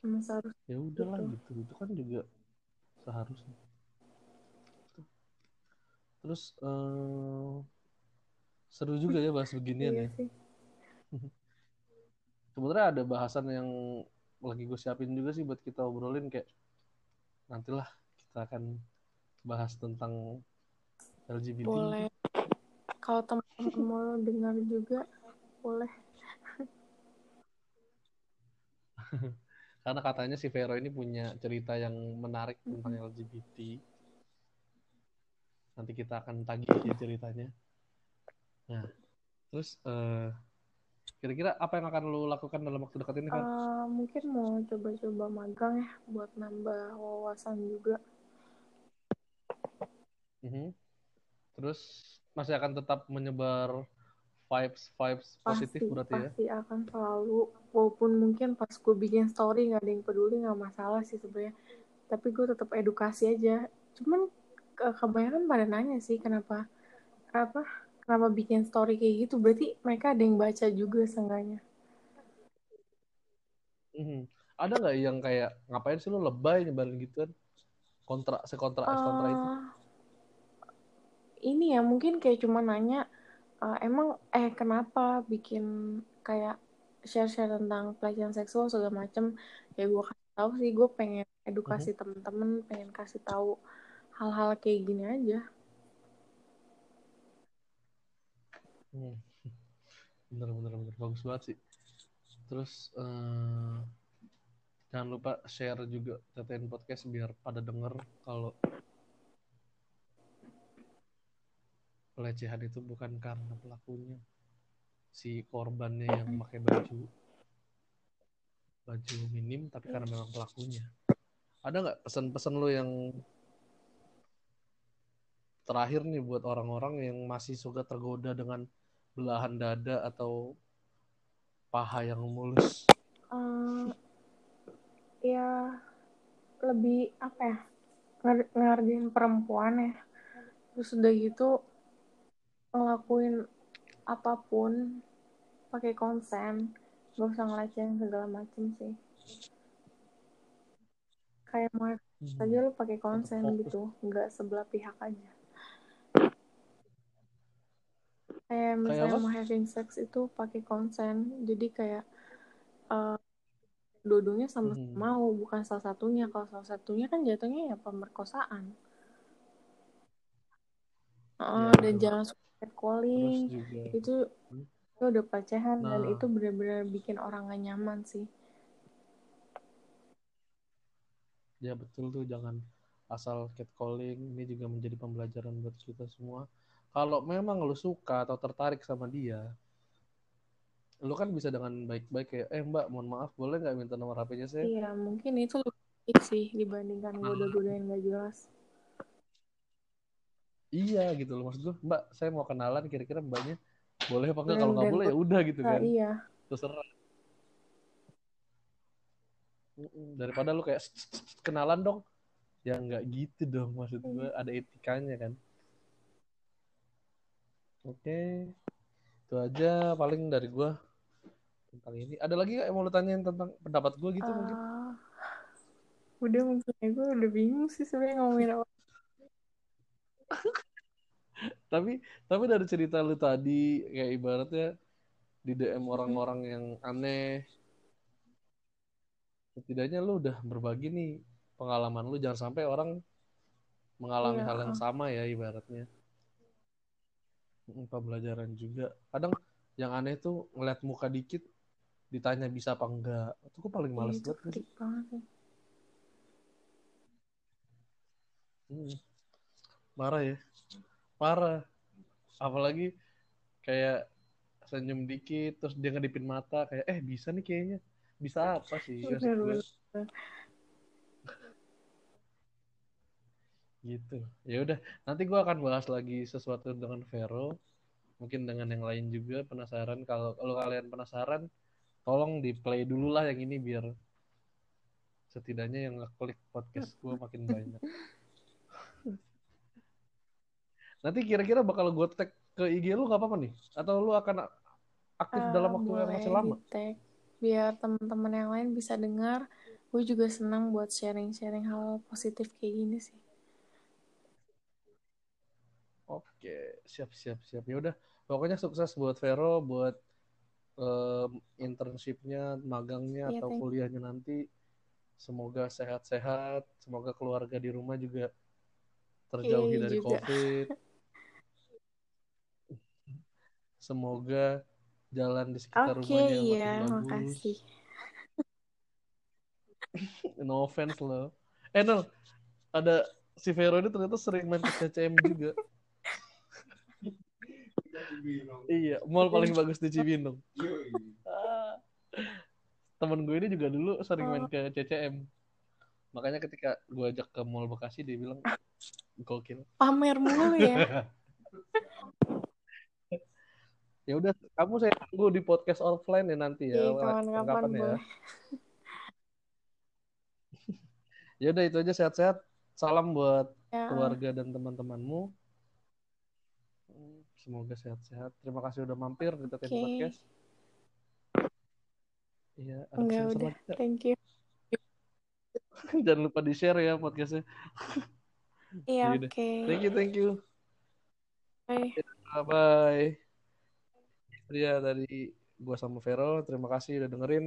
Seharusnya ya udahlah Gitu. gitu. Itu kan juga seharusnya. Terus eh, seru juga ya bahas beginian iya ya. Sebenarnya ada bahasan yang lagi gue siapin juga sih buat kita obrolin kayak nantilah kita akan bahas tentang LGBT. Boleh. Kalau teman-teman mau dengar juga, boleh. Karena katanya si Vero ini punya cerita yang menarik tentang LGBT. Nanti kita akan tagih ya ceritanya. Nah, terus eh, kira-kira apa yang akan lu lakukan dalam waktu dekat ini, Ver? Eh, mungkin mau coba-coba magang ya buat nambah wawasan juga. Mhm. Terus masih akan tetap menyebar vibes vibes positif Pasti, berarti ya? pasti akan selalu. Walaupun mungkin pas gue bikin story nggak ada yang peduli nggak masalah sih sebenarnya. Tapi gue tetap edukasi aja. Cuman ke- kebanyakan pada nanya sih kenapa apa kenapa bikin story kayak gitu. Berarti mereka ada yang baca juga seenggaknya. Mhm. Ada nggak yang kayak ngapain sih lu lebay nyebarin gituan? Kontra sekontra sekontra itu? Eh, ini ya mungkin kayak cuma nanya eh, emang eh kenapa bikin kayak share-share tentang pelecehan seksual segala macem ya gue kasih tahu sih gue pengen edukasi temen-temen pengen kasih tahu hal-hal kayak gini aja Hmm. Bener, bener, bener. Bagus banget sih. Terus eh, jangan lupa share juga TTN Podcast biar pada denger kalau pelecehan itu bukan karena pelakunya. Si korbannya yang pakai baju baju minim tapi karena memang pelakunya. Ada nggak pesan-pesan lo yang terakhir nih buat orang-orang yang masih suka tergoda dengan belahan dada atau paha yang mulus? Eh, ya lebih apa ya ngar- ngargain perempuan ya terus udah gitu ngelakuin apa pun pakai konsen gak usah ngelecehin segala macem sih kayak mau Hmm. aja lu pakai konsen Fokus. gitu nggak sebelah pihak aja kayak misalnya apa? mau having sex itu pakai konsen jadi kayak eh dua-duanya sama-sama Mhm. mau bukan salah satunya kalau salah satunya kan jatuhnya ya pemerkosaan Heeh, Ya, dan jangan suka catcalling juga itu Hmm. itu udah pelecehan dan Nah. itu benar-benar bikin orang gak nyaman sih ya betul tuh jangan asal catcalling ini juga menjadi pembelajaran buat kita semua. Kalau memang lu suka atau tertarik sama dia, lu kan bisa dengan baik-baik kayak, eh mbak, mohon maaf, boleh nggak minta nomor HP-nya saya? iya mungkin itu lebih sih dibandingkan goda-godain gak jelas Iya gitu loh maksud gue, mbak, saya mau kenalan, kira-kira mbaknya boleh apa enggak? Dan- Kalau nggak boleh ya udah gitu Nah, kan, iya terserah. Daripada lu kayak "Sst, sst, sst, kenalan dong, ya nggak gitu dong maksud gue, ada etikanya kan. Oke, itu aja paling dari gue tentang ini. Ada lagi nggak yang mau lu tanyain tentang pendapat gue gitu mungkin? Ah, udah mungkin gue udah bingung sih sebenarnya ngomongin apa Tapi tapi dari cerita lu tadi kayak ibaratnya di DM orang-orang yang aneh, setidaknya lu udah berbagi nih pengalaman lu. Jangan sampai orang mengalami Iya. hal yang sama ya ibaratnya. Pembelajaran juga. Kadang yang aneh tuh ngeliat muka dikit ditanya bisa apa enggak. Itu gue paling Iya, males itu banget banget. Hmm. Marah ya. Parah. Apalagi kayak senyum dikit terus dia ngedipin mata kayak eh bisa nih kayaknya. Bisa apa sih gue? Gitu. Ya udah, nanti gua akan bahas lagi sesuatu dengan Vero. Mungkin dengan yang lain juga penasaran kalau kalau kalian penasaran tolong di play dulu lah yang ini biar setidaknya yang ngeklik podcast gua makin banyak. Nanti kira-kira bakal gue tag ke IG lu gak apa-apa nih? Atau lu akan aktif Ah, dalam waktu yang masih lama? di-tag biar teman-teman yang lain bisa dengar. Gue juga senang buat sharing-sharing hal positif kayak gini sih. Oke, siap siap siap. Ya udah, pokoknya sukses buat Vero, buat em, internshipnya, magangnya Iya, atau kuliahnya nanti. Semoga sehat-sehat, semoga keluarga di rumah juga terjauhi Iya, dari juga. COVID. Semoga jalan di sekitar Oke, rumahnya makin iya, bagus. makasih. No offense loh. Eh Nel, ada si Vero ini ternyata sering main ke CCM juga. iya, mall paling bagus di Cibinong. Ah. Temen gue ini juga dulu sering main ke CCM. Makanya ketika gue ajak ke mall Bekasi dia bilang gokil. Pamer mulu ya. Ya udah, kamu saya tunggu di podcast offline ya nanti ya. Iya, kapan-kapan ya. boleh. Ya udah itu aja sehat-sehat. Salam buat Ya, keluarga dan teman-temanmu. Semoga sehat-sehat. Terima kasih udah mampir di Oke. Podcast. Iya, enggak udah. Thank you. Jangan lupa di-share ya podcastnya. Iya, Yaudah. oke. Thank you, thank you. Bye. Bye-bye. Ya, tadi gua sama Vero, terima kasih udah dengerin.